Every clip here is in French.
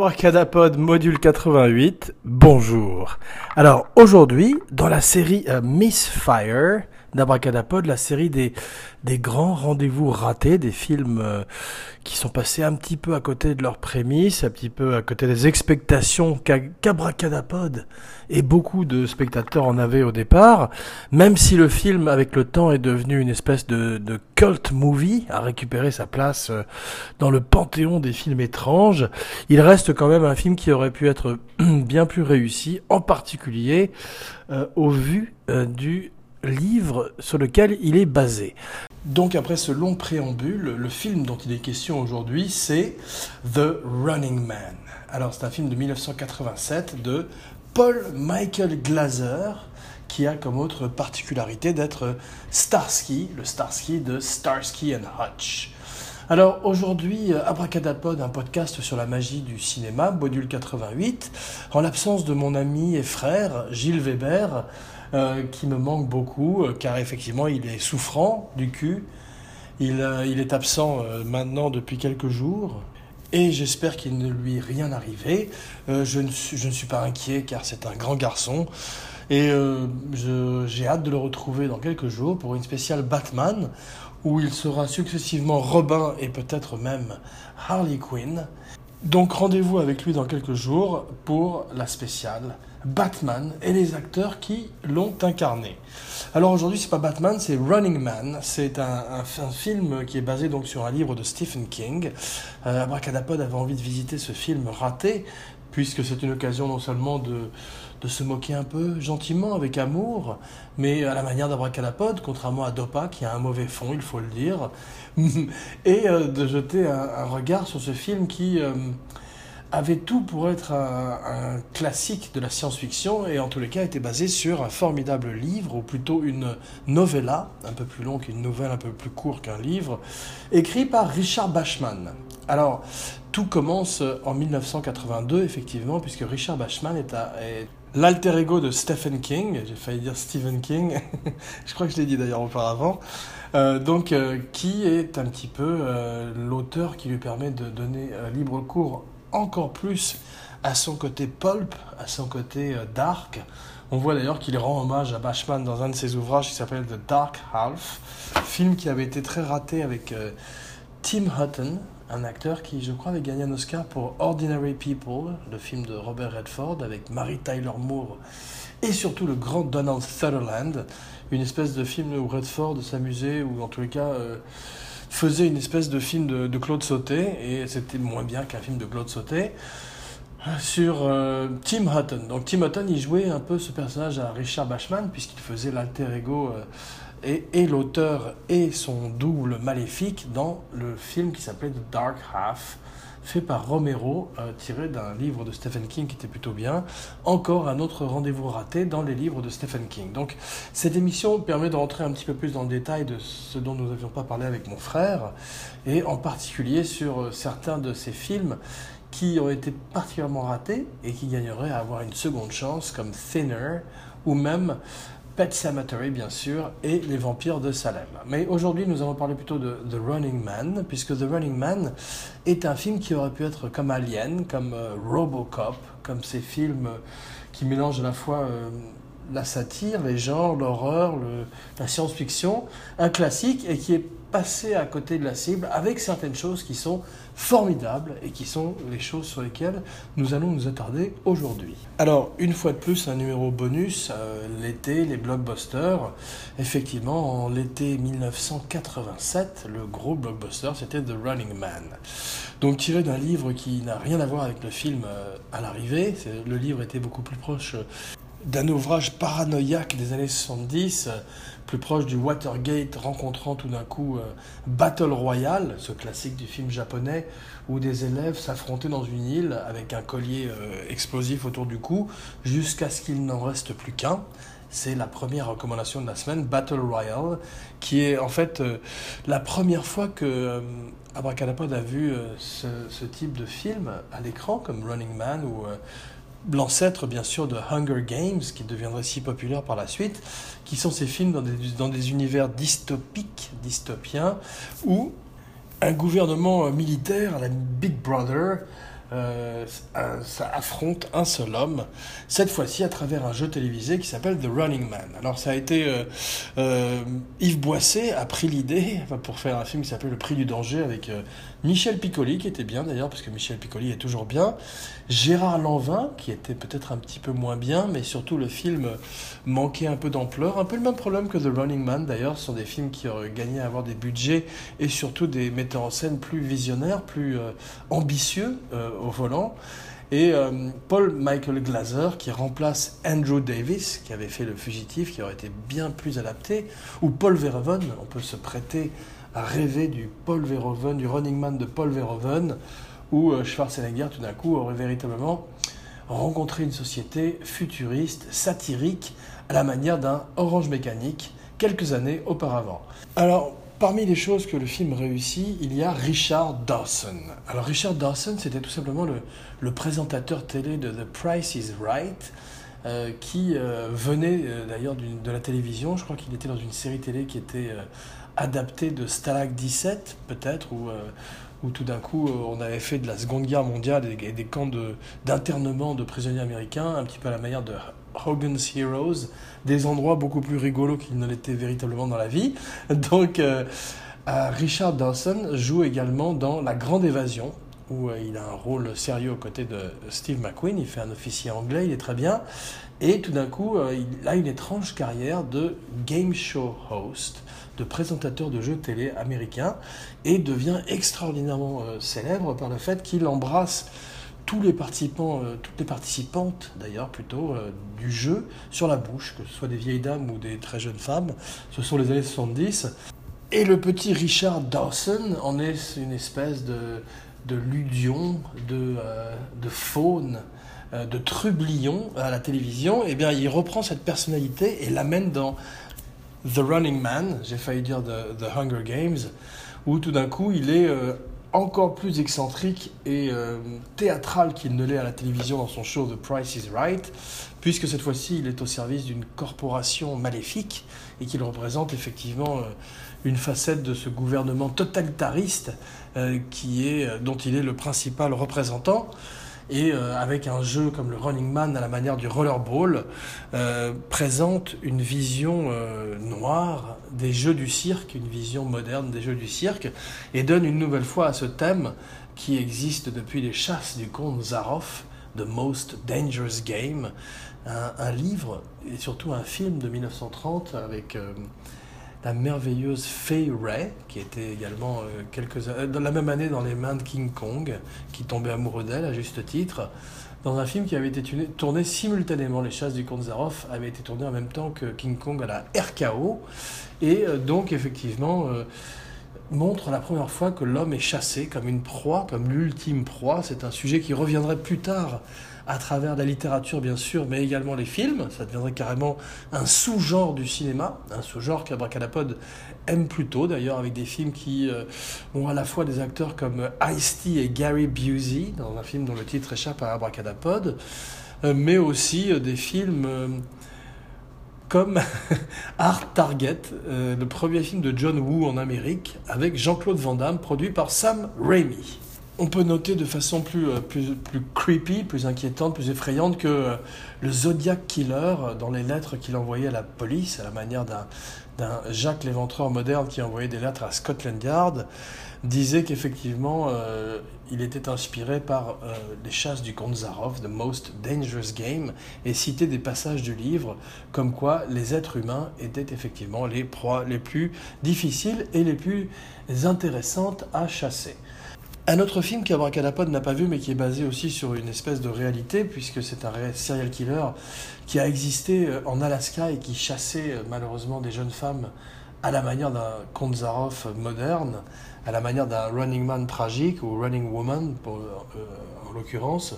Abracadapod module 88, bonjour. Alors aujourd'hui, dans la série euh, Miss Fire d'Abracadapod, la série des, des grands rendez-vous ratés, des films euh, qui sont passés un petit peu à côté de leurs prémices, un petit peu à côté des expectations qu'Abracadapod et beaucoup de spectateurs en avaient au départ, même si le film avec le temps est devenu une espèce de, de cult movie, a récupéré sa place euh, dans le panthéon des films étranges, il reste quand même un film qui aurait pu être bien plus réussi, en particulier euh, au vu euh, du livre sur lequel il est basé. Donc après ce long préambule, le film dont il est question aujourd'hui, c'est The Running Man. Alors c'est un film de 1987 de Paul Michael Glaser, qui a comme autre particularité d'être Starsky, le Starsky de Starsky and Hutch. Alors aujourd'hui, Abracadapod, un podcast sur la magie du cinéma, module 88, en l'absence de mon ami et frère Gilles Weber, euh, qui me manque beaucoup, euh, car effectivement il est souffrant du cul, il, euh, est absent maintenant depuis quelques jours, et j'espère qu'il ne lui est rien arrivé. je ne suis pas inquiet, car c'est un grand garçon. Et j'ai hâte de le retrouver dans quelques jours pour une spéciale Batman, où il sera successivement Robin et peut-être même Harley Quinn. Donc rendez-vous avec lui dans quelques jours pour la spéciale Batman et les acteurs qui l'ont incarné. Alors aujourd'hui, c'est pas Batman, c'est Running Man. C'est un, film qui est basé donc sur un livre de Stephen King. Euh, Abracadapod avait envie de visiter ce film raté, puisque c'est une occasion non seulement de, de se moquer un peu gentiment, avec amour, mais à la manière d'Abracadapod, contrairement à Dopa, qui a un mauvais fond, il faut le dire, et euh, de jeter un, regard sur ce film qui... Euh, avait tout pour être un, classique de la science-fiction et en tous les cas était basé sur un formidable livre, ou plutôt une novella, un peu plus long qu'une nouvelle, un peu plus court qu'un livre, écrit par Richard Bachman. Alors, tout commence en 1982, effectivement, puisque Richard Bachman est, est l'alter ego de Stephen King, j'ai failli dire Stephen King, je crois que je l'ai dit d'ailleurs auparavant, euh, donc euh, qui est un petit peu euh, l'auteur qui lui permet de donner libre cours encore plus à son côté pulp, à son côté dark. On voit d'ailleurs qu'il rend hommage à Bashman dans un de ses ouvrages qui s'appelle The Dark Half, film qui avait été très raté avec Tim Hutton, un acteur qui, je crois, avait gagné un Oscar pour Ordinary People, le film de Robert Redford avec Mary Tyler Moore et surtout le grand Donald Sutherland, une espèce de film où Redford s'amusait, ou en tous les cas... Euh, faisait une espèce de film de, Claude Sauté, et c'était moins bien qu'un film de Claude Sauté, sur euh, Tim Hutton. Donc Tim Hutton, il jouait un peu ce personnage à Richard Bachman, puisqu'il faisait l'alter ego euh, et, l'auteur et son double maléfique dans le film qui s'appelait The Dark Half, fait par Romero, euh, tiré d'un livre de Stephen King qui était plutôt bien. Encore un autre rendez-vous raté dans les livres de Stephen King. Donc cette émission permet de rentrer un petit peu plus dans le détail de ce dont nous n'avions pas parlé avec mon frère, et en particulier sur euh, certains de ces films qui ont été particulièrement ratés et qui gagneraient à avoir une seconde chance, comme Thinner, ou même Pet Cemetery, bien sûr, et Les Vampires de Salem. Mais aujourd'hui, nous allons parler plutôt de The Running Man, puisque The Running Man est un film qui aurait pu être comme Alien, comme euh, Robocop, comme ces films qui mélangent à la fois euh, la satire, les genres, l'horreur, la science-fiction, un classique et qui est passé à côté de la cible avec certaines choses qui sont formidables et qui sont les choses sur lesquelles nous allons nous attarder aujourd'hui. Alors, une fois de plus, un numéro bonus, euh, l'été, les blockbusters. Effectivement, en l'été 1987, le gros blockbuster, c'était The Running Man. Donc tiré d'un livre qui n'a rien à voir avec le film euh, à l'arrivée, le livre était beaucoup plus proche d'un ouvrage paranoïaque des années 70, euh, plus proche du Watergate, rencontrant tout d'un coup euh, Battle Royale, ce classique du film japonais, où des élèves s'affrontaient dans une île avec un collier euh, explosif autour du cou, jusqu'à ce qu'il n'en reste plus qu'un. C'est la première recommandation de la semaine, Battle Royale, qui est en fait la première fois que Abracadapod a vu ce, type de film à l'écran, comme Running Man ou l'ancêtre bien sûr de Hunger Games, qui deviendrait si populaire par la suite, qui sont ces films dans des, dans des univers dystopiques, dystopiens, où un gouvernement militaire, la Big Brother, euh, ça affronte un seul homme, cette fois-ci à travers un jeu télévisé qui s'appelle The Running Man. Alors ça a été euh, euh, Yves Boisset a pris l'idée pour faire un film qui s'appelle Le Prix du danger avec Michel Piccoli qui était bien d'ailleurs parce que Michel Piccoli est toujours bien, Gérard Lanvin qui était peut-être un petit peu moins bien, mais surtout le film manquait un peu d'ampleur, un peu le même problème que The Running Man d'ailleurs, ce sont des films qui auraient gagné à avoir des budgets et surtout des metteurs en scène plus visionnaires, plus ambitieux au volant. Et euh, Paul Michael Glaser qui remplace Andrew Davis, qui avait fait Le Fugitif, qui aurait été bien plus adapté, ou Paul Verhoeven, on peut se prêter à rêver du Paul Verhoeven, du Running Man de Paul Verhoeven, où euh, Schwarzenegger tout d'un coup aurait véritablement rencontré une société futuriste, satirique, à la manière d'un Orange Mécanique, quelques années auparavant. Alors, Parmi les choses que le film réussit, il y a Richard Dawson. Alors Richard Dawson, c'était tout simplement le, présentateur télé de The Price is Right, euh, qui euh, venait d'ailleurs de la télévision. Je crois qu'il était dans une série télé qui était adaptée de Stalag 17, peut-être, où, tout d'un coup on avait fait de la Seconde Guerre mondiale et, des camps d'internement de, prisonniers américains, un petit peu à la manière de Hogan's Heroes, des endroits beaucoup plus rigolos qu'il ne l'était véritablement dans la vie. Donc, euh, euh, Richard Dawson joue également dans La Grande Évasion, où euh, il a un rôle sérieux aux côtés de Steve McQueen. Il fait un officier anglais, il est très bien. Et tout d'un coup, il a une étrange carrière de game show host, de présentateur de jeux télé américain, et devient extraordinairement célèbre par le fait qu'il embrasse tous les participants, euh, toutes les participantes d'ailleurs plutôt euh, du jeu sur la bouche, que ce soit des vieilles dames ou des très jeunes femmes. Ce sont les années 70. Et le petit Richard Dawson en est une espèce de, de ludion, de, euh, faune, de trublion à la télévision. Eh bien, il reprend cette personnalité et l'amène dans The Running Man, j'ai failli dire The, The, Hunger Games, où tout d'un coup il est encore plus excentrique et euh, théâtral qu'il ne l'est à la télévision dans son show The Price is Right, puisque cette fois-ci il est au service d'une corporation maléfique et qu'il représente effectivement euh, une facette de ce gouvernement totalitariste euh, qui est, dont il est le principal représentant. Et euh, avec un jeu comme le Running Man à la manière du rollerball, euh, présente une vision euh, noire des jeux du cirque, une vision moderne des jeux du cirque, et donne une nouvelle fois à ce thème qui existe depuis les chasses du comte Zaroff, The Most Dangerous Game, un livre et surtout un film de 1930 avec la merveilleuse Fay Ray, qui était également euh, quelques euh, dans la même année dans les mains de King Kong, qui tombait amoureux d'elle à juste titre, dans un film qui avait été tourné simultanément. Les chasses du comte Zaroff avaient été tournées en même temps que King Kong à la RKO, et euh, donc effectivement montre la première fois que l'homme est chassé comme une proie, comme l'ultime proie. C'est un sujet qui reviendrait plus tard à travers la littérature bien sûr, mais également les films. Ça deviendrait carrément un sous-genre du cinéma, un sous-genre qu'Abracadapod aime plutôt d'ailleurs, avec des films qui euh, ont à la fois des acteurs comme Ice-T et Gary Busey, dans un film dont le titre échappe à Abracadapod, euh, mais aussi euh, des films comme Art Target, le premier film de John Woo en Amérique, avec Jean-Claude Van Damme, produit par Sam Raimi on peut noter de façon plus, euh, plus, creepy, plus inquiétante, plus effrayante que euh, le Zodiac Killer, euh, dans les lettres qu'il envoyait à la police, à la manière d'un Jacques l'éventreur moderne qui envoyait des lettres à Scotland Yard, disait qu'effectivement il était inspiré par les chasses du comte The Most Dangerous Game, et citait des passages du livre comme quoi les êtres humains étaient effectivement les proies les plus difficiles et les plus intéressantes à chasser. Un autre film qu'Abracadapod n'a pas vu, mais qui est basé aussi sur une espèce de réalité, puisque c'est un serial killer qui a existé euh, en Alaska et qui chassait euh, malheureusement des jeunes femmes à la manière d'un Konzarov moderne, à la manière d'un Running Man tragique ou Running Woman pour, euh, en l'occurrence.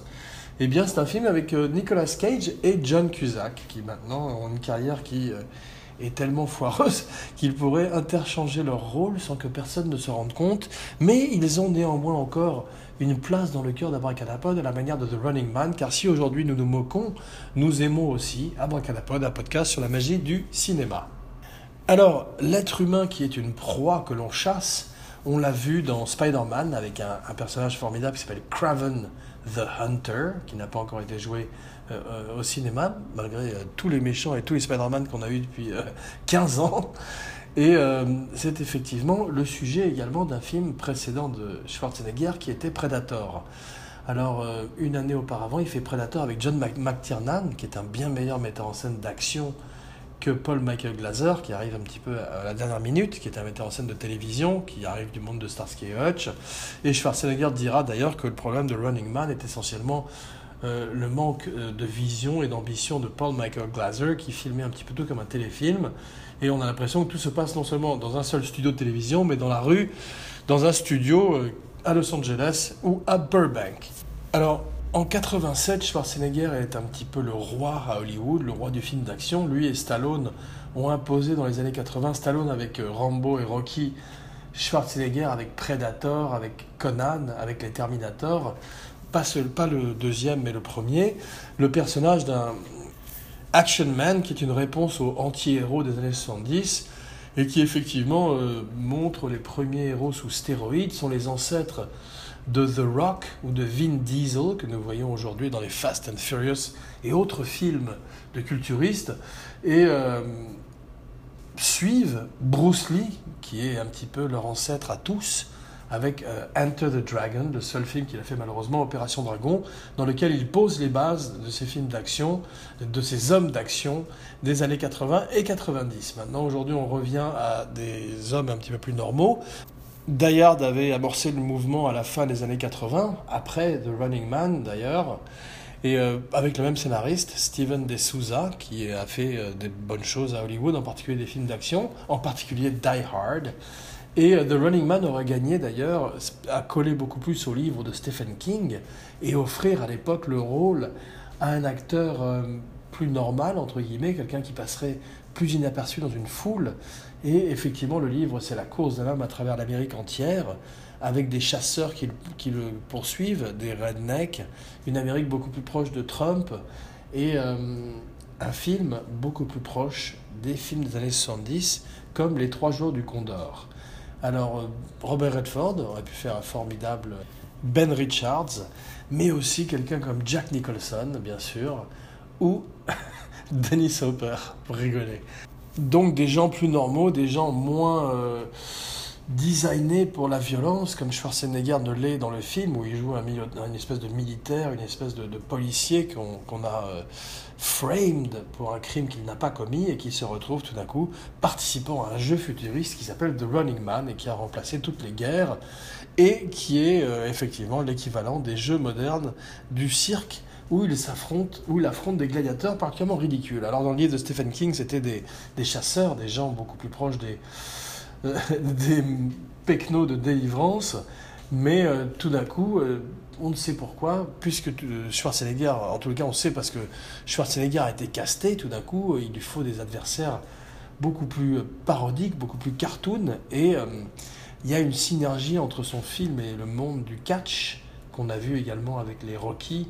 Eh bien, c'est un film avec Nicolas Cage et John Cusack, qui maintenant ont une carrière qui est tellement foireuse qu'ils pourraient interchanger leur rôle sans que personne ne se rende compte, mais ils ont néanmoins encore une place dans le cœur d'Abracadapod à la manière de The Running Man, car si aujourd'hui nous nous moquons, nous aimons aussi Abracadapod, un podcast sur la magie du cinéma. Alors, l'être humain qui est une proie que l'on chasse, on l'a vu dans Spider-Man avec un, personnage formidable qui s'appelle Craven The Hunter, qui n'a pas encore été joué au cinéma, malgré tous les méchants et tous les Spider-Man qu'on a eu depuis 15 ans. Et c'est effectivement le sujet également d'un film précédent de Schwarzenegger qui était Predator. Alors, une année auparavant, il fait Predator avec John McTiernan, qui est un bien meilleur metteur en scène d'action que Paul Michael Glaser, qui arrive un petit peu à la dernière minute, qui est un metteur en scène de télévision, qui arrive du monde de Starsky et Hutch. Et Schwarzenegger dira d'ailleurs que le problème de Running Man est essentiellement euh, le manque euh, de vision et d'ambition de Paul Michael Glaser, qui filmait un petit peu tout comme un téléfilm. Et on a l'impression que tout se passe non seulement dans un seul studio de télévision, mais dans la rue, dans un studio euh, à Los Angeles ou à Burbank. Alors, en 87, Schwarzenegger est un petit peu le roi à Hollywood, le roi du film d'action. Lui et Stallone ont imposé dans les années 80, Stallone avec euh, Rambo et Rocky, Schwarzenegger avec Predator, avec Conan, avec les Terminator, pas, seul, pas le deuxième mais le premier, le personnage d'un action man qui est une réponse aux anti-héros des années 70 et qui effectivement euh, montre les premiers héros sous stéroïdes, sont les ancêtres de The Rock ou de Vin Diesel que nous voyons aujourd'hui dans les Fast and Furious et autres films de culturistes et euh, suivent Bruce Lee qui est un petit peu leur ancêtre à tous avec euh, Enter the Dragon, le seul film qu'il a fait malheureusement, Opération Dragon, dans lequel il pose les bases de ces films d'action, de ces hommes d'action des années 80 et 90. Maintenant, aujourd'hui, on revient à des hommes un petit peu plus normaux, Die avait amorcé le mouvement à la fin des années 80, après The Running Man d'ailleurs, et euh, avec le même scénariste, Steven De Souza, qui a fait euh, des bonnes choses à Hollywood, en particulier des films d'action, en particulier Die Hard. Et euh, The Running Man aurait gagné d'ailleurs à coller beaucoup plus au livre de Stephen King et offrir à l'époque le rôle à un acteur plus normal, entre guillemets, quelqu'un qui passerait plus inaperçu dans une foule. Et effectivement, le livre, c'est la course d'un homme à travers l'Amérique entière, avec des chasseurs qui, le poursuivent, des rednecks, une Amérique beaucoup plus proche de Trump, et euh, un film beaucoup plus proche des films des années 70, comme Les Trois Jours du Condor. Alors, euh, Robert Redford aurait pu faire un formidable Ben Richards, mais aussi quelqu'un comme Jack Nicholson, bien sûr, ou Dennis Hopper, pour rigoler. Donc des gens plus normaux, des gens moins euh, designés pour la violence, comme Schwarzenegger ne l'est dans le film, où il joue un une espèce de militaire, une espèce de, policier qu'on a euh, framed pour un crime qu'il n'a pas commis et qui se retrouve tout d'un coup participant à un jeu futuriste qui s'appelle The Running Man et qui a remplacé toutes les guerres et qui est euh, effectivement l'équivalent des jeux modernes du cirque où il s'affronte, où il affronte des gladiateurs particulièrement ridicules. Alors dans le livre de Stephen King, c'était des, chasseurs, des gens beaucoup plus proches des, euh, de délivrance, mais euh, tout d'un coup, euh, on ne sait pourquoi, puisque Schwarzenegger, en tout cas on sait parce que Schwarzenegger a été casté, tout d'un coup, il lui faut des adversaires beaucoup plus parodiques, beaucoup plus cartoon, et il y a une synergie entre son film et le monde du catch, qu'on a vu également avec les Rocky,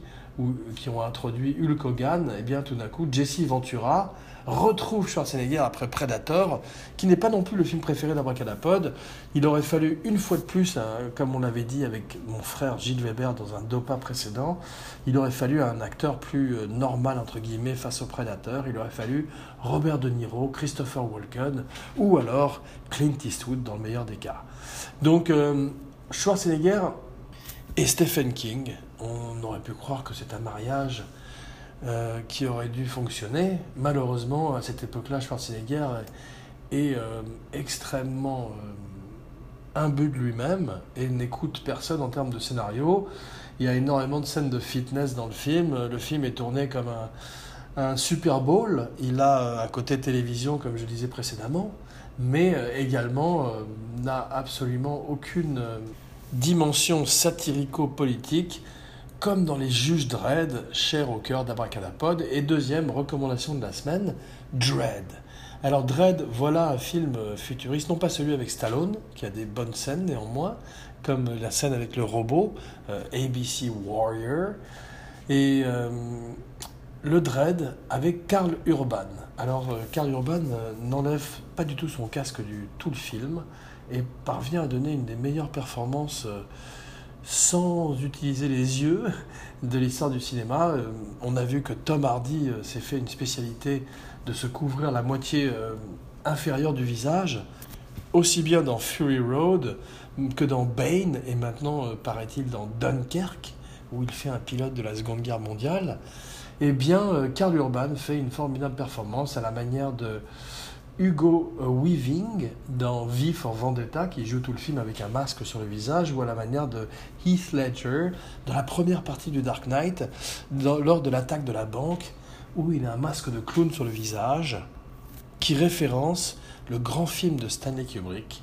qui ont introduit Hulk Hogan, et eh bien tout d'un coup, Jesse Ventura retrouve Schwarzenegger après Predator, qui n'est pas non plus le film préféré d'Abracadapod. Il aurait fallu une fois de plus, hein, comme on l'avait dit avec mon frère Gilles Weber dans un Dopa précédent, il aurait fallu un acteur plus euh, normal, entre guillemets, face au Predator. Il aurait fallu Robert De Niro, Christopher Walken, ou alors Clint Eastwood dans le meilleur des cas. Donc, euh, Schwarzenegger et Stephen King on aurait pu croire que c'est un mariage euh, qui aurait dû fonctionner. Malheureusement, à cette époque-là, Schwarzenegger est euh, extrêmement euh, imbu de lui-même et n'écoute personne en termes de scénario. Il y a énormément de scènes de fitness dans le film. Le film est tourné comme un, Super Bowl. Il a un côté télévision, comme je disais précédemment, mais également n'a absolument aucune dimension satirico-politique comme dans les juges Dread, cher au cœur d'Abracadapod. Et deuxième recommandation de la semaine, Dread. Alors Dread, voilà un film futuriste, non pas celui avec Stallone, qui a des bonnes scènes néanmoins, comme la scène avec le robot, euh, ABC Warrior, et euh, le Dread avec Karl Urban. Alors euh, Karl Urban n'enlève pas du tout son casque du tout le film et parvient à donner une des meilleures performances sans utiliser les yeux de l'histoire du cinéma. Euh, on a vu que Tom Hardy euh, s'est fait une spécialité de se couvrir la moitié euh, inférieure du visage, aussi bien dans Fury Road que dans Bane, et maintenant, paraît-il, dans Dunkerque, où il fait un pilote de la Seconde Guerre mondiale. Eh bien, Karl Urban fait une formidable performance à la manière de Hugo Weaving dans V for Vendetta, qui joue tout le film avec un masque sur le visage, ou à la manière de Heath Ledger dans la première partie du Dark Knight, lors de l'attaque de la banque, où il a un masque de clown sur le visage, qui référence le grand film de Stanley Kubrick,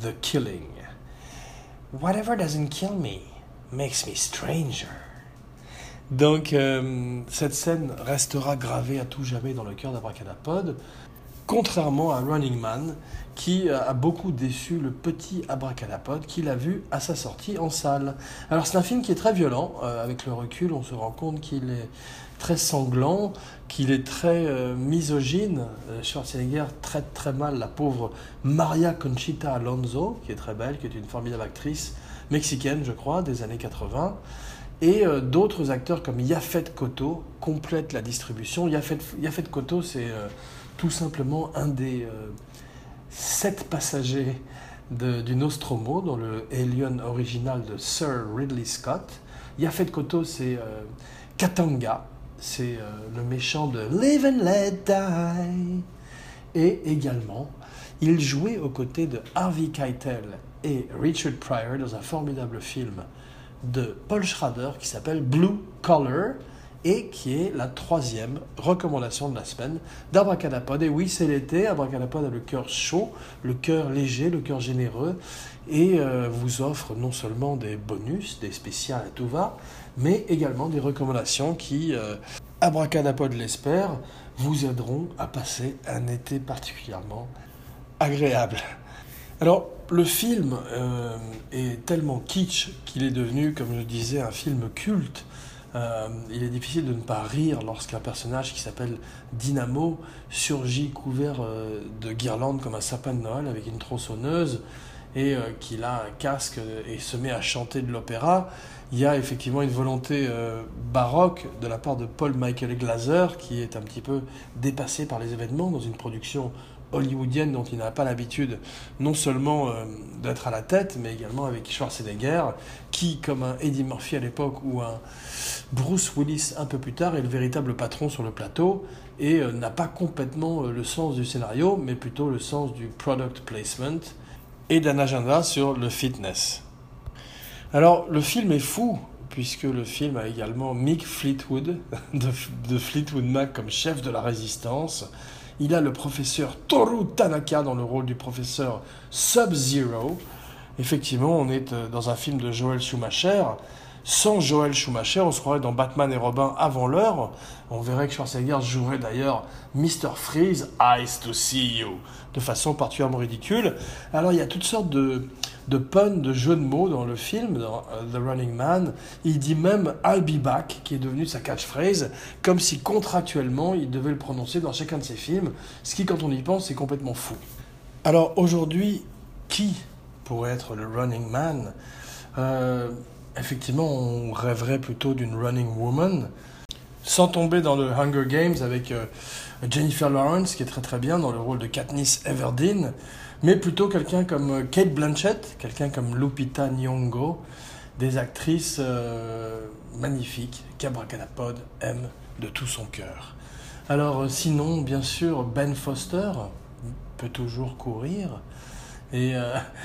The Killing. Whatever doesn't kill me makes me stranger. Donc, euh, cette scène restera gravée à tout jamais dans le cœur d'Abracadapod contrairement à Running Man, qui a beaucoup déçu le petit abracadapod qu'il a vu à sa sortie en salle. Alors c'est un film qui est très violent, euh, avec le recul on se rend compte qu'il est très sanglant, qu'il est très euh, misogyne. Euh, Schwarzenegger traite très mal la pauvre Maria Conchita Alonso, qui est très belle, qui est une formidable actrice mexicaine je crois, des années 80. Et d'autres acteurs comme Yafet Koto complètent la distribution. Yafet, Yafet Koto, c'est tout simplement un des euh, sept passagers du Nostromo dans le Alien original de Sir Ridley Scott. Yafet Koto, c'est euh, Katanga, c'est euh, le méchant de Live and Let Die. Et également, il jouait aux côtés de Harvey Keitel et Richard Pryor dans un formidable film de Paul Schrader qui s'appelle Blue Collar et qui est la troisième recommandation de la semaine d'Abracadapod. Et oui, c'est l'été, Abracadapod a le cœur chaud, le cœur léger, le cœur généreux, et euh, vous offre non seulement des bonus, des spéciales à tout va, mais également des recommandations qui, euh, l'espère, vous aideront à passer un été particulièrement agréable. Alors, le film euh, est tellement kitsch qu'il est devenu, comme je disais, un film culte euh, il est difficile de ne pas rire lorsqu'un personnage qui s'appelle Dynamo surgit couvert euh, de guirlandes comme un sapin de Noël avec une tronçonneuse et euh, qu'il a un casque et se met à chanter de l'opéra. Il y a effectivement une volonté baroque de la part de Paul Michael Glaser qui est un petit peu dépassé par les événements dans une production hollywoodienne dont il n'a pas l'habitude non seulement euh, d'être à la tête, mais également avec Schwarzenegger, qui, comme un Eddie Murphy à l'époque ou un Bruce Willis un peu plus tard, est le véritable patron sur le plateau et euh, n'a pas complètement euh, le sens du scénario, mais plutôt le sens du product placement et d'un agenda sur le fitness. Alors, le film est fou, puisque le film a également Mick Fleetwood de, de Fleetwood Mac comme chef de la résistance, il a le professeur Toru Tanaka dans le rôle du professeur Sub-Zero. Effectivement, on est euh, dans un film de Joel Schumacher. Sans Joel Schumacher, on se croirait dans Batman et Robin avant l'heure. On verrait que Schwarzenegger jouerait d'ailleurs Mr. Freeze, Eyes to See You, de façon particulièrement ridicule. Alors il y a toutes sortes de, de puns, de jeux de mots dans le film, dans euh, The Running Man. Il dit même I'll be back, qui est devenu sa catchphrase, comme si contractuellement il devait le prononcer dans chacun de ses films, ce qui, quand on y pense, est complètement fou. Alors aujourd'hui, qui pourrait être le Running Man? Euh, Effectivement, on rêverait plutôt d'une Running Woman, sans tomber dans le Hunger Games avec euh, Jennifer Lawrence, qui est très très bien dans le rôle de Katniss Everdeen mais plutôt quelqu'un comme euh, Kate Blanchett, quelqu'un comme Lupita Nyong'o, des actrices euh, magnifiques qu'Abracadapod aime de tout son cœur. Alors euh, sinon, bien sûr, Ben Foster peut toujours courir. Et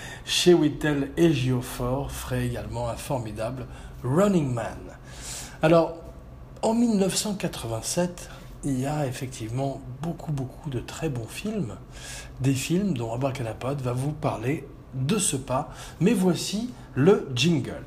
Whittle et ferait également un formidable Running Man. Alors, en 1987, il y a effectivement beaucoup, beaucoup de très bons films des films dont Abracadapod va vous parler de ce pas. Mais voici le jingle.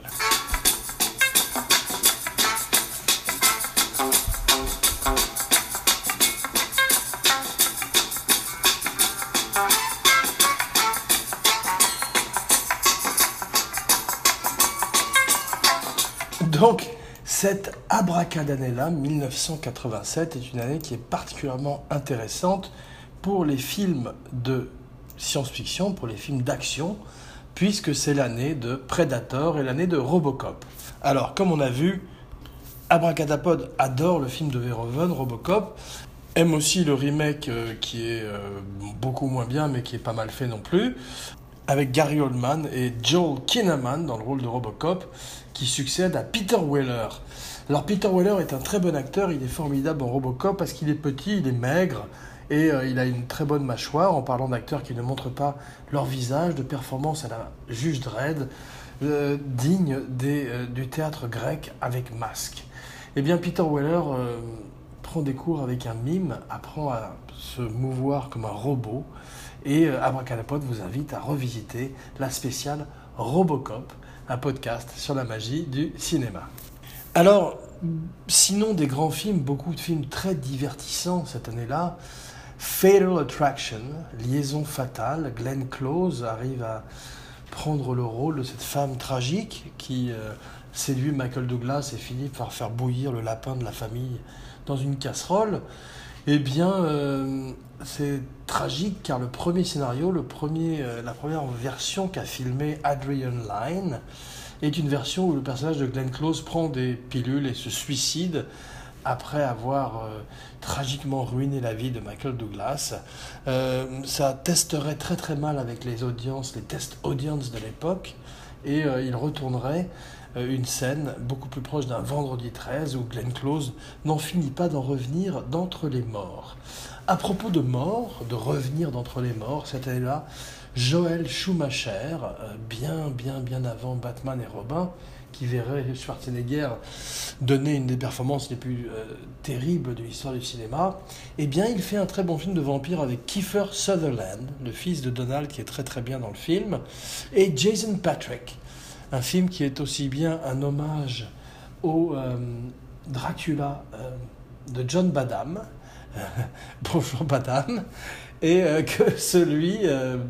Donc, cette abracadannée-là, 1987, est une année qui est particulièrement intéressante pour les films de science-fiction, pour les films d'action, puisque c'est l'année de Predator et l'année de Robocop. Alors, comme on a vu, Abracadapod adore le film de Verhoeven, Robocop, aime aussi le remake euh, qui est euh, beaucoup moins bien, mais qui est pas mal fait non plus, avec Gary Oldman et Joel Kinnaman dans le rôle de Robocop, qui succède à Peter Weller. Alors Peter Weller est un très bon acteur, il est formidable en Robocop parce qu'il est petit, il est maigre, et euh, il a une très bonne mâchoire, en parlant d'acteurs qui ne montrent pas leur visage, de performance à la juge Dredd, digne des, du théâtre grec avec masque. Eh bien, Peter Weller euh, prend des cours avec un mime, apprend à se mouvoir comme un robot, et euh, Abracadapod vous invite à revisiter la spéciale Robocop, un podcast sur la magie du cinéma. Alors, sinon des grands films, beaucoup de films très divertissants cette année-là. Fatal Attraction, Liaison fatale, Glenn Close arrive à prendre le rôle de cette femme tragique qui euh, séduit Michael Douglas et finit par faire bouillir le lapin de la famille dans une casserole, eh bien, euh, c'est tragique car le premier scénario, le premier, euh, la première version qu'a filmé Adrian Lyne, est une version où le personnage de Glenn Close prend des pilules et se suicide après avoir euh, tragiquement ruiné la vie de Michael Douglas. ça testerait très très mal avec les audiences, les tests audience de l'époque, et il retournerait une scène beaucoup plus proche d'un vendredi 13 où Glenn Close n'en finit pas d'en revenir d'entre les morts. À propos de mort, de revenir d'entre les morts, cette année-là, Joel Schumacher, euh, bien, bien, bien avant Batman et Robin, qui verrait Schwarzenegger donner une des performances les plus euh, terribles de l'histoire du cinéma, eh bien, il fait un très bon film de vampire avec Kiefer Sutherland, le fils de Donald qui est très très bien dans le film, et Jason Patrick, un film qui est aussi bien un hommage au euh, Dracula euh, de John Badham, bonjour Badham, et euh, que celui,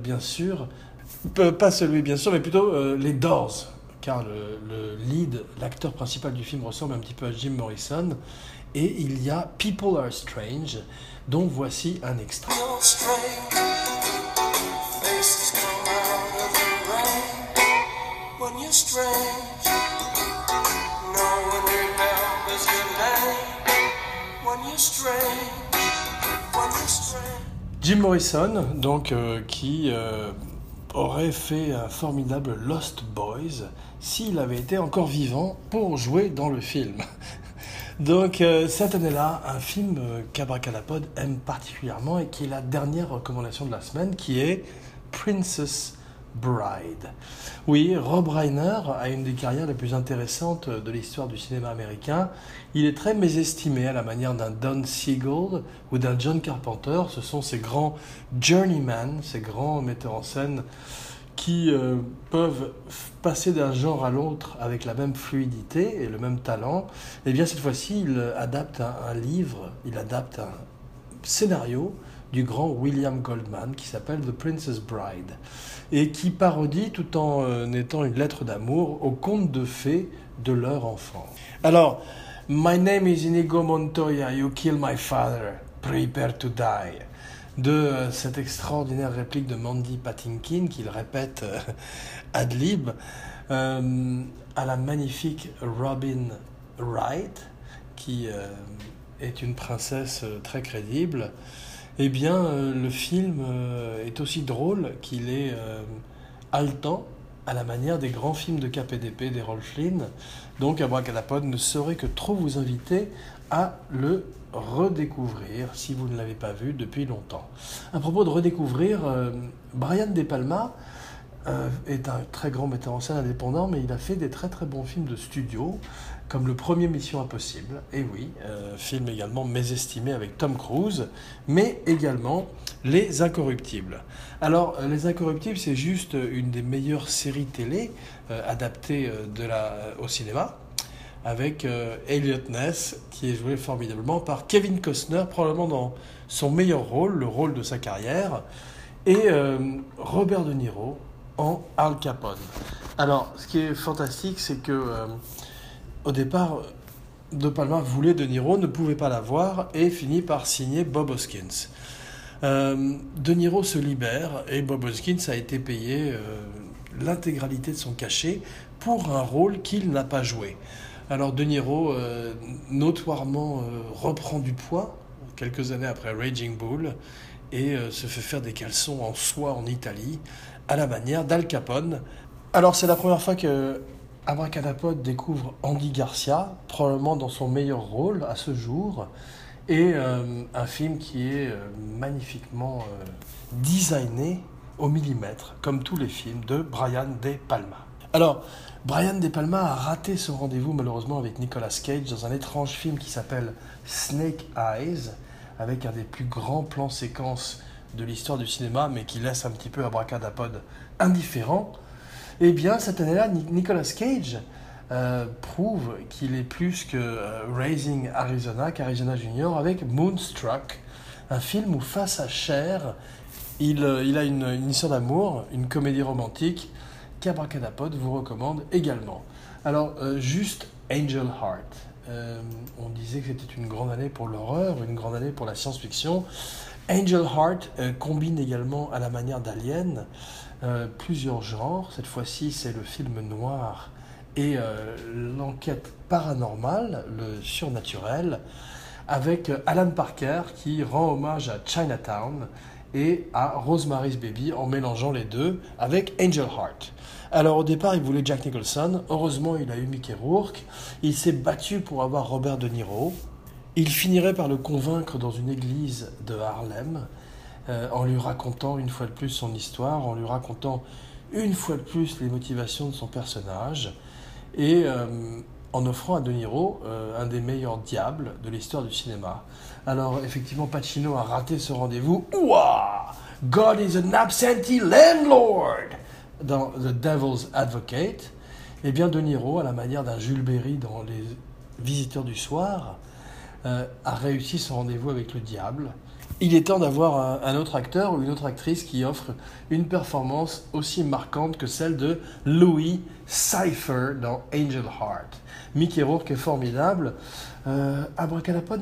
bien sûr, pas celui bien sûr, mais plutôt les Doors, car le, le lead, l'acteur principal du film ressemble un petit peu à Jim Morrison, et il y a People Are Strange, dont voici un extrait. Jim Morrison, donc, euh, qui euh, aurait fait un formidable Lost Boys s'il avait été encore vivant pour jouer dans le film. donc, euh, cette année-là, un film qu'Abracadapod aime particulièrement et qui est la dernière recommandation de la semaine, qui est Princess Bride. Oui, Rob Reiner a une des carrières les plus intéressantes de l'histoire du cinéma américain. Il est très mésestimé à la manière d'un Don Siegel ou d'un John Carpenter. Ce sont ces grands journeymen, ces grands metteurs en scène qui euh, peuvent passer d'un genre à l'autre avec la même fluidité et le même talent. Et eh bien cette fois-ci, il adapte un livre, il adapte un scénario du grand William Goldman qui s'appelle The Princess Bride et qui parodie tout en euh, étant une lettre d'amour aux contes de fées de leur enfant. Alors, My name is Inigo Montoya, you kill my father, prepare to die. De euh, cette extraordinaire réplique de Mandy Patinkin qu'il répète euh, ad lib à la magnifique Robin Wright qui est une princesse très crédible eh bien, euh, le film euh, est aussi drôle qu'il est euh, haletant à la manière des grands films de KPDP d'Errol Flynn. Donc, Abracadapod ne saurait que trop vous inviter à le redécouvrir si vous ne l'avez pas vu depuis longtemps. À propos de redécouvrir, Brian De Palma est un très grand metteur en scène indépendant, mais il a fait des très très bons films de studio comme le premier Mission Impossible, et oui, euh, film également mésestimé avec Tom Cruise, mais également Les Incorruptibles. Alors, euh, Les Incorruptibles, c'est juste une des meilleures séries télé euh, adaptées de la, au cinéma, avec Elliot Ness, qui est joué formidablement par Kevin Costner, probablement dans son meilleur rôle, le rôle de sa carrière, et Robert De Niro en Al Capone. Alors, ce qui est fantastique, c'est que au départ, De Palma voulait De Niro, ne pouvait pas l'avoir et finit par signer Bob Hoskins. Euh, de Niro se libère et Bob Hoskins a été payé euh, l'intégralité de son cachet pour un rôle qu'il n'a pas joué. Alors De Niro, euh, notoirement, euh, reprend du poids quelques années après Raging Bull et se fait faire des caleçons en soie en Italie à la manière d'Al Capone. Alors c'est la première fois que Abracadapod découvre Andy Garcia, probablement dans son meilleur rôle à ce jour, et un film qui est magnifiquement designé au millimètre, comme tous les films de Brian De Palma. Alors, Brian De Palma a raté ce rendez-vous malheureusement avec Nicolas Cage dans un étrange film qui s'appelle Snake Eyes, avec un des plus grands plans séquences de l'histoire du cinéma, mais qui laisse un petit peu Abracadapod indifférent. Eh bien, cette année-là, Nicolas Cage euh, prouve qu'il est plus que euh, Raising Arizona, qu'Arizona Junior, avec Moonstruck, un film où face à Cher, il, euh, a une, histoire d'amour, une comédie romantique qu'Abracadapod vous recommande également. Alors, juste Angel Heart. On disait que c'était une grande année pour l'horreur, une grande année pour la science-fiction. Angel Heart combine également à la manière d'Alien plusieurs genres. Cette fois-ci, c'est le film noir et l'enquête paranormale, le surnaturel, avec Alan Parker qui rend hommage à Chinatown et à Rosemary's Baby en mélangeant les deux avec Angel Heart. Alors au départ, il voulait Jack Nicholson. Heureusement, il a eu Mickey Rourke. Il s'est battu pour avoir Robert De Niro. Il finirait par le convaincre dans une église de Harlem euh, en lui racontant une fois de plus son histoire, en lui racontant une fois de plus les motivations de son personnage et euh, en offrant à De Niro euh, un des meilleurs diables de l'histoire du cinéma. Alors effectivement, Pacino a raté ce rendez-vous. Ouah God is an absentee landlord dans The Devil's Advocate. Eh bien, De Niro, à la manière d'un Jules Berry dans Les Visiteurs du Soir, a réussi son rendez-vous avec le diable. Il est temps d'avoir un, autre acteur ou une autre actrice qui offre une performance aussi marquante que celle de Louis Cypher dans Angel Heart. Mickey Rourke est formidable. Euh,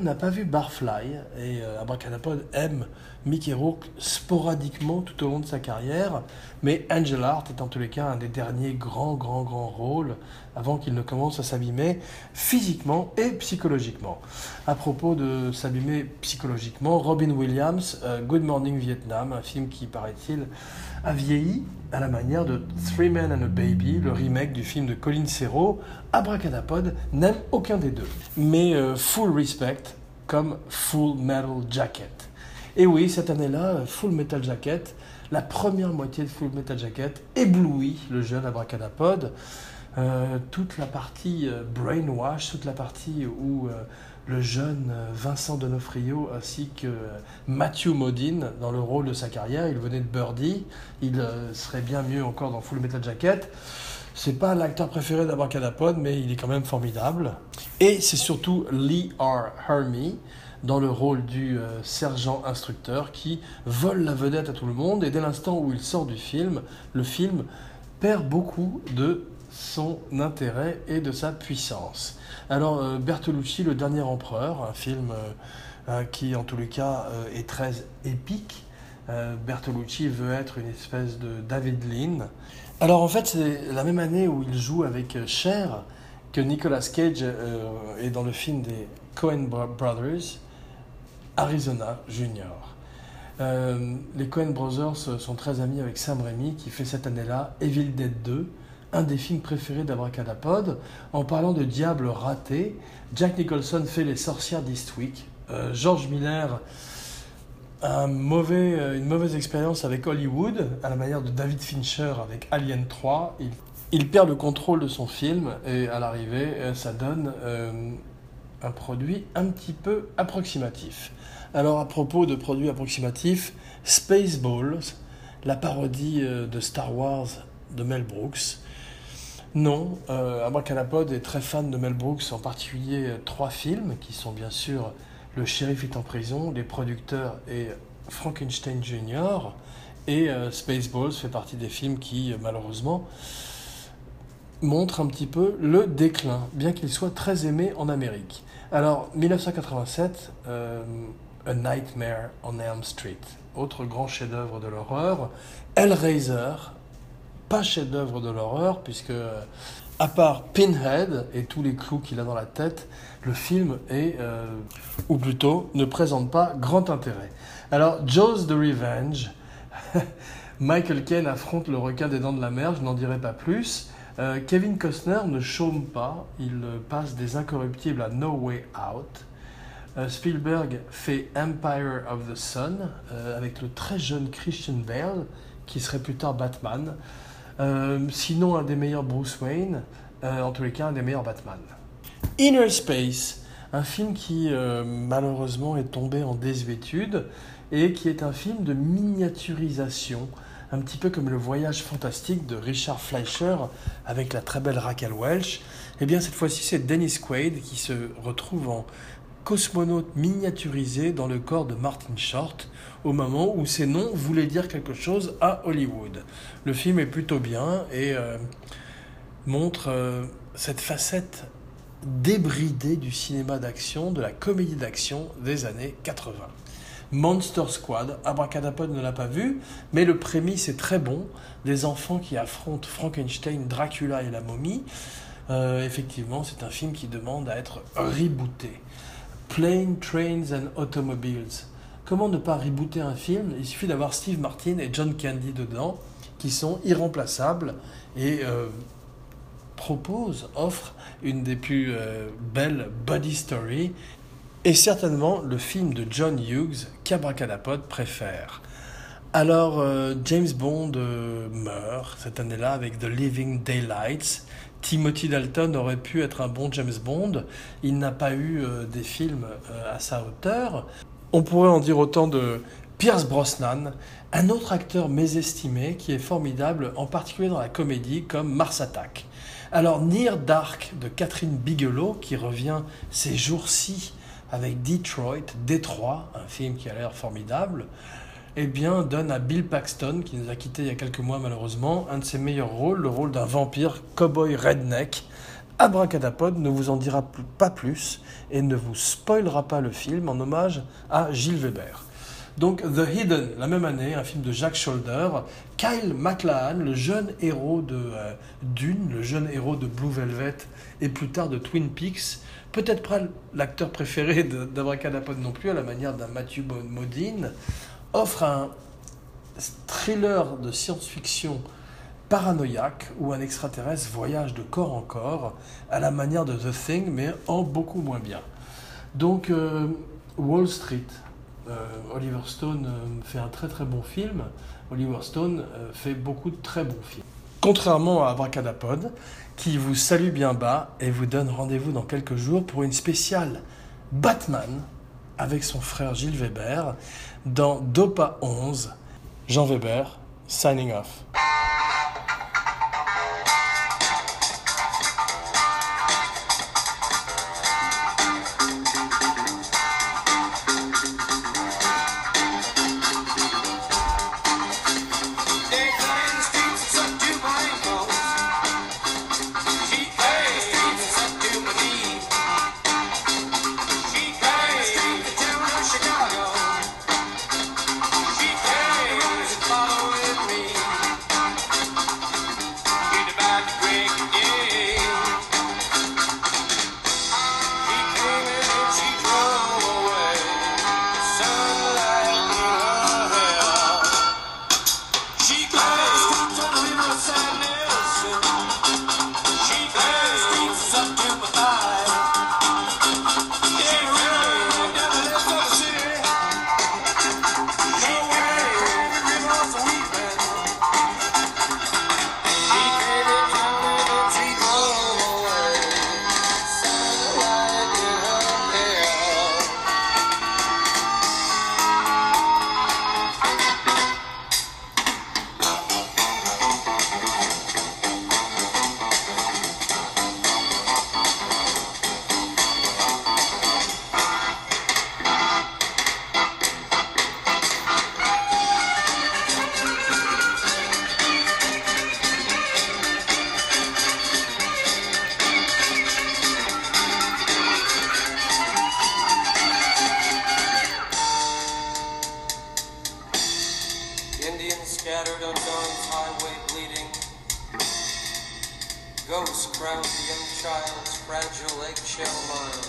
n'a pas vu Barfly et euh, Abracadapod aime Mickey Rourke sporadiquement tout au long de sa carrière, mais Angel Heart est en tous les cas un des derniers grands, grands, grands rôles avant qu'il ne commence à s'abîmer physiquement et psychologiquement. À propos de s'abîmer psychologiquement, Robin Williams, euh, Good Morning Vietnam, un film qui, paraît-il, a vieilli à la manière de Three Men and a Baby, le remake du film de Colin Serrault. Abracadapod n'aime aucun des deux, mais euh, Full Respect comme Full Metal Jacket. Et oui, cette année-là, Full Metal Jacket, la première moitié de Full Metal Jacket éblouit le jeune Abracadapod. Euh, toute la partie euh, brainwash, toute la partie où euh, le jeune Vincent Donofrio ainsi que Matthew Modine dans le rôle de sa carrière, il venait de Birdie, il serait bien mieux encore dans Full Metal Jacket. C'est pas l'acteur préféré d'Abracadapod, mais il est quand même formidable. Et c'est surtout Lee R. Hermie dans le rôle du sergent instructeur qui vole la vedette à tout le monde. Et dès l'instant où il sort du film, le film perd beaucoup de son intérêt et de sa puissance. Alors euh, Bertolucci, le dernier empereur, un film euh, euh, qui en tous les cas est très épique. Bertolucci veut être une espèce de David Lean. Alors en fait c'est la même année où il joue avec Cher que Nicolas Cage est dans le film des Coen Brothers, Arizona Junior. les Coen Brothers sont très amis avec Sam Raimi qui fait cette année-là Evil Dead 2 un des films préférés d'Abracadapod. En parlant de diable raté, Jack Nicholson fait Les sorcières d'Eastwick. Euh, George Miller a mauvais, euh, une mauvaise expérience avec Hollywood, à la manière de David Fincher avec Alien 3. Il, perd le contrôle de son film et à l'arrivée, euh, ça donne un produit un petit peu approximatif. Alors à propos de produits approximatifs, Spaceballs, la parodie de Star Wars de Mel Brooks, non, euh, est très fan de Mel Brooks, en particulier euh, trois films qui sont bien sûr Le shérif est en prison, Les producteurs et Frankenstein Jr. Et euh, Spaceballs fait partie des films qui, malheureusement, montrent un petit peu le déclin, bien qu'il soit très aimé en Amérique. Alors, 1987, A Nightmare on Elm Street, autre grand chef-d'œuvre de l'horreur. Hellraiser, pas chef-d'œuvre de l'horreur, puisque à part Pinhead et tous les clous qu'il a dans la tête, le film est, euh, ou plutôt, ne présente pas grand intérêt. Alors, Jaws the Revenge, Michael Caine affronte le requin des dents de la mer, je n'en dirai pas plus. Euh, Kevin Costner ne chôme pas, il passe des incorruptibles à No Way Out. Euh, Spielberg fait Empire of the Sun avec le très jeune Christian Bale, qui serait plus tard Batman. sinon, un des meilleurs Bruce Wayne, en tous les cas, un des meilleurs Batman. Inner Space, un film qui euh, malheureusement est tombé en désuétude et qui est un film de miniaturisation, un petit peu comme le voyage fantastique de Richard Fleischer avec la très belle Raquel Welch. Eh bien cette fois-ci c'est Dennis Quaid qui se retrouve en cosmonaute miniaturisé dans le corps de Martin Short au moment où ses noms voulaient dire quelque chose à Hollywood. Le film est plutôt bien et euh, montre euh, cette facette débridé du cinéma d'action, de la comédie d'action des années 80. Monster Squad, Abracadapod ne l'a pas vu, mais le prémisse est très bon. Des enfants qui affrontent Frankenstein, Dracula et la momie. Euh, effectivement, c'est un film qui demande à être rebooté. Plane, Trains and Automobiles. Comment ne pas rebooter un film? Il suffit d'avoir Steve Martin et John Candy dedans, qui sont irremplaçables et euh, propose, offre une des plus euh, belles body stories et certainement le film de John Hughes qu'Abracadapod préfère. Alors, euh, James Bond euh, meurt cette année-là avec The Living Daylights. Timothy Dalton aurait pu être un bon James Bond. Il n'a pas eu des films à sa hauteur. On pourrait en dire autant de Pierce Brosnan, un autre acteur mésestimé qui est formidable, en particulier dans la comédie comme Mars Attack. Alors Near Dark de Catherine Bigelow, qui revient ces jours-ci avec Detroit, Détroit, un film qui a l'air formidable, eh bien, donne à Bill Paxton, qui nous a quittés il y a quelques mois malheureusement, un de ses meilleurs rôles, le rôle d'un vampire cowboy redneck. Abracadapod ne vous en dira pas plus et ne vous spoilera pas le film en hommage à Gilles Weber. Donc The Hidden, la même année, un film de Jack Shoulder. Kyle MacLachlan, le jeune héros de euh, Dune, le jeune héros de Blue Velvet et plus tard de Twin Peaks. Peut-être pas l'acteur préféré d'Abracadapod non plus, à la manière d'un Matthew Modine, offre un thriller de science-fiction paranoïaque où un extraterrestre voyage de corps en corps à la manière de The Thing, mais en beaucoup moins bien. Donc euh, Wall Street, euh, Oliver Stone euh, fait un très très bon film. Oliver Stone fait beaucoup de très bons films. Contrairement à Abracadapod, qui vous salue bien bas et vous donne rendez-vous dans quelques jours pour une spéciale Batman avec son frère Gilles Weber dans Dopa 11. Jean Weber, signing off. Indians scattered on dawn's highway bleeding. Ghosts crowd the young child's fragile eggshell mind.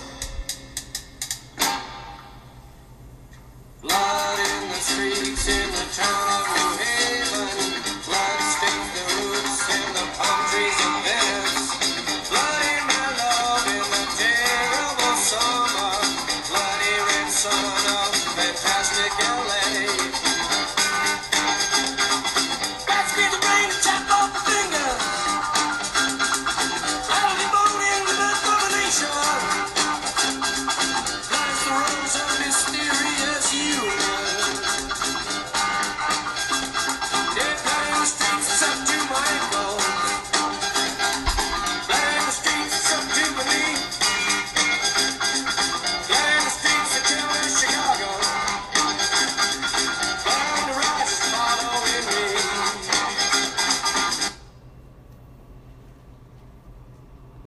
Blood in the streets in the town of